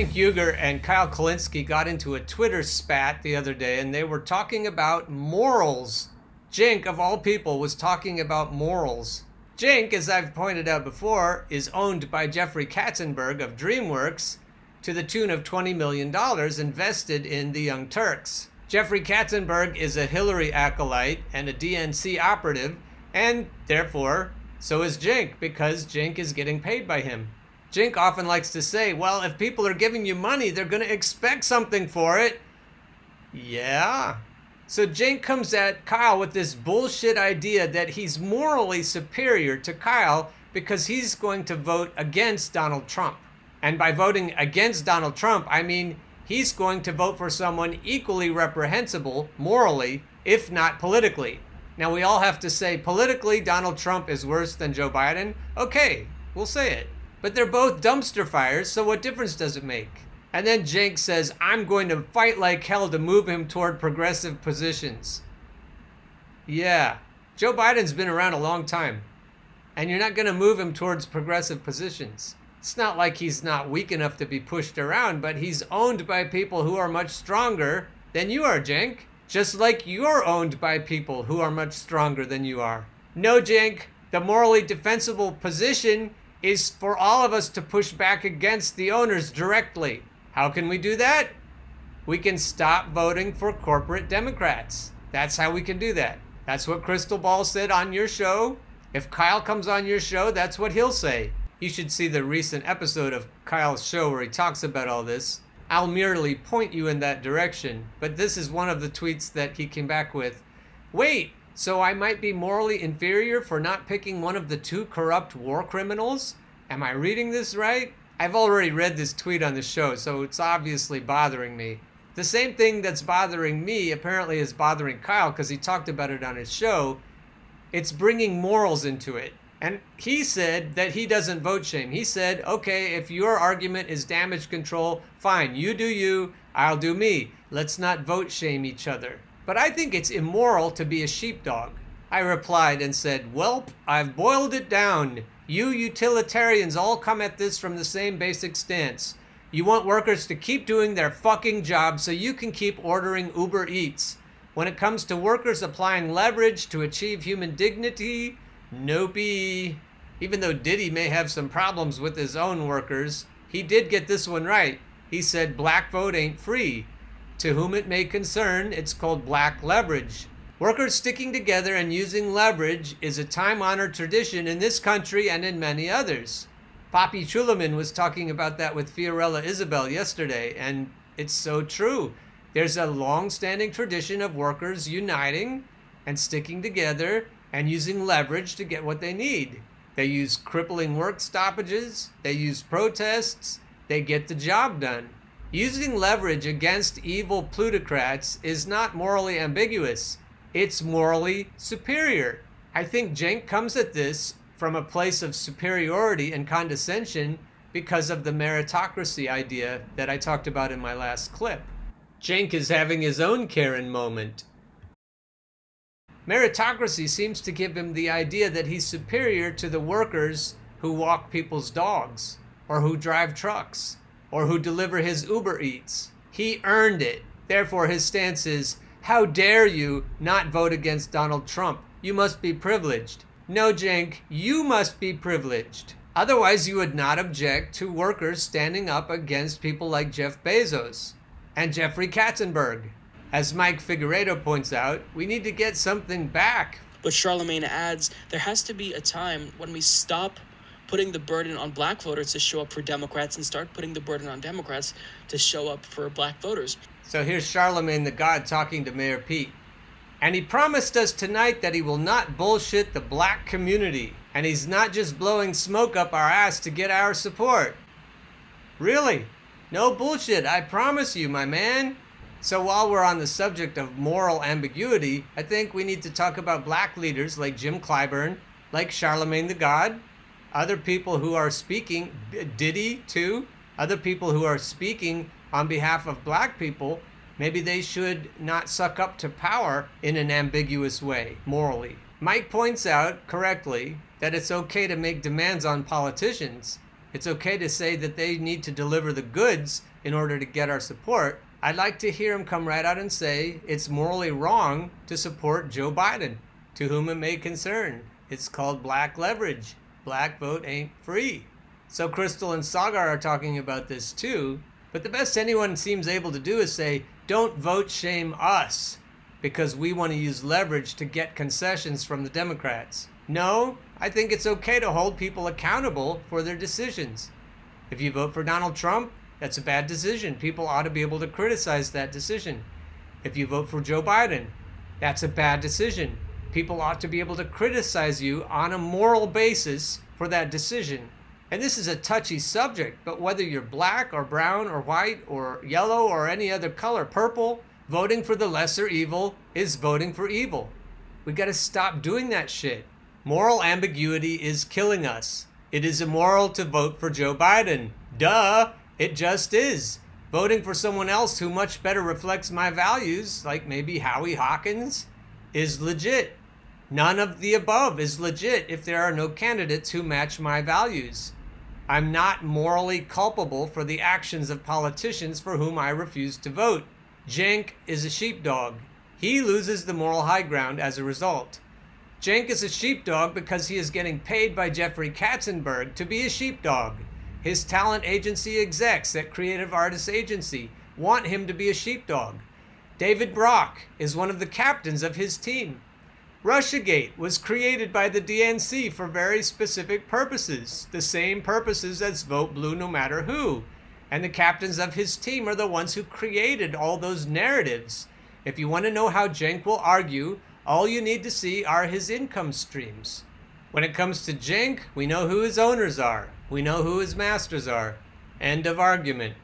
Cenk Uygur and Kyle Kulinski got into a Twitter spat the other day and they were talking about morals. Cenk, of all people, was talking about morals. Cenk, as I've pointed out before, is owned by Jeffrey Katzenberg of DreamWorks to the tune of $20 million invested in the Young Turks. Jeffrey Katzenberg is a Hillary acolyte and a DNC operative, and therefore, so is Cenk, because Cenk is getting paid by him. Cenk often likes to say, well, if people are giving you money, they're going to expect something for it. Yeah. So Cenk comes at Kyle with this bullshit idea that he's morally superior to Kyle because he's going to vote against Donald Trump. And by voting against Donald Trump, I mean he's going to vote for someone equally reprehensible morally, if not politically. Now, we all have to say politically, Donald Trump is worse than Joe Biden. Okay, we'll say it. But they're both dumpster fires, so what difference does it make? And then Cenk says, I'm going to fight like hell to move him toward progressive positions. Yeah, Joe Biden's been around a long time, and you're not going to move him towards progressive positions. It's not like he's not weak enough to be pushed around, but he's owned by people who are much stronger than you are, Cenk. Just like you're owned by people who are much stronger than you are. No, Cenk, the morally defensible position is for all of us to push back against the owners directly. How can we do that? We can stop voting for corporate Democrats. That's how we can do that. That's what Krystal Ball said on your show. If Kyle comes on your show, that's what he'll say. You should see the recent episode of Kyle's show where he talks about all this. I'll merely point you in that direction, but this is one of the tweets that he came back with. Wait, so I might be morally inferior for not picking one of the two corrupt war criminals? Am I reading this right? I've already read this tweet on the show, so it's obviously bothering me. The same thing that's bothering me apparently is bothering Kyle because he talked about it on his show. It's bringing morals into it. And he said that he doesn't vote shame. He said, okay, if your argument is damage control, fine, you do you, I'll do me. Let's not vote shame each other. But I think it's immoral to be a sheepdog. I replied and said, Welp, I've boiled it down. You utilitarians all come at this from the same basic stance. You want workers to keep doing their fucking job so you can keep ordering Uber Eats. When it comes to workers applying leverage to achieve human dignity, nopey. Even though Diddy may have some problems with his own workers, he did get this one right. He said black vote ain't free. To whom it may concern, it's called black leverage. Workers sticking together and using leverage is a time honored tradition in this country and in many others. Poppy Chulaman was talking about that with Fiorella Isabel yesterday, and it's so true. There's a long standing tradition of workers uniting and sticking together and using leverage to get what they need. They use crippling work stoppages, they use protests, they get the job done. Using leverage against evil plutocrats is not morally ambiguous it's morally superior. I think Cenk comes at this from a place of superiority and condescension because of the meritocracy idea that I talked about in my last clip. Cenk is having his own Karen moment. Meritocracy seems to give him the idea that he's superior to the workers who walk people's dogs, or who drive trucks, or who deliver his Uber Eats. He earned it. Therefore, his stance is how dare you not vote against Donald Trump? You must be privileged. No, Cenk, you must be privileged. Otherwise, you would not object to workers standing up against people like Jeff Bezos and Jeffrey Katzenberg. As Mike Figueredo points out, we need to get something back. But Charlemagne adds there has to be a time when we stop putting the burden on black voters to show up for Democrats and start putting the burden on Democrats to show up for black voters. So here's Charlemagne the God talking to Mayor Pete. And he promised us tonight that he will not bullshit the black community. And he's not just blowing smoke up our ass to get our support. Really? No bullshit, I promise you, my man. So while we're on the subject of moral ambiguity, I think we need to talk about black leaders like Jim Clyburn, like Charlemagne the God, other people who are speaking, Diddy too, other people who are speaking on behalf of black people, maybe they should not suck up to power in an ambiguous way, morally. Mike points out correctly that it's okay to make demands on politicians. It's okay to say that they need to deliver the goods in order to get our support, I'd like to hear him come right out and say it's morally wrong to support Joe Biden, to whom it may concern. It's called black leverage. Black vote ain't free. So Krystal and Sagar are talking about this too, but the best anyone seems able to do is say, don't vote shame us because we want to use leverage to get concessions from the Democrats. No, I think it's okay to hold people accountable for their decisions. If you vote for Donald Trump, that's a bad decision. People ought to be able to criticize that decision. If you vote for Joe Biden, that's a bad decision. People ought to be able to criticize you on a moral basis for that decision. And this is a touchy subject, but whether you're black or brown or white or yellow or any other color, purple, voting for the lesser evil is voting for evil. We got to stop doing that shit. Moral ambiguity is killing us. It is immoral to vote for Joe Biden. Duh! It just is. Voting for someone else who much better reflects my values, like maybe Howie Hawkins, is legit. None of the above is legit if there are no candidates who match my values. I'm not morally culpable for the actions of politicians for whom I refuse to vote. Cenk is a sheepdog. He loses the moral high ground as a result. Cenk is a sheepdog because he is getting paid by Jeffrey Katzenberg to be a sheepdog. His talent agency execs at Creative Artists Agency want him to be a sheepdog. David Brock is one of the captains of his team. Russiagate was created by the DNC for very specific purposes, the same purposes as Vote Blue No Matter Who. And the captains of his team are the ones who created all those narratives. If you want to know how Cenk will argue, all you need to see are his income streams. When it comes to Cenk, we know who his owners are. We know who his masters are. End of argument.